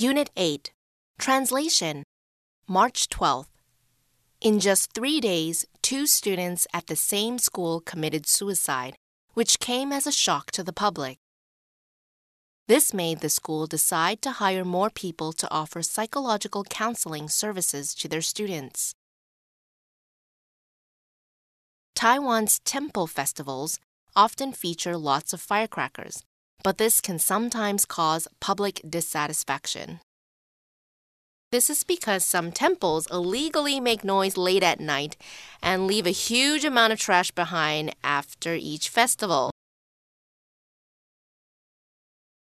Unit 8 Translation March 12th. In just three days, two students at the same school committed suicide, which came as a shock to the public. This made the school decide to hire more people to offer psychological counseling services to their students. Taiwan's temple festivals often feature lots of firecrackers, but this can sometimes cause public dissatisfaction. This is because some temples illegally make noise late at night and leave a huge amount of trash behind after each festival.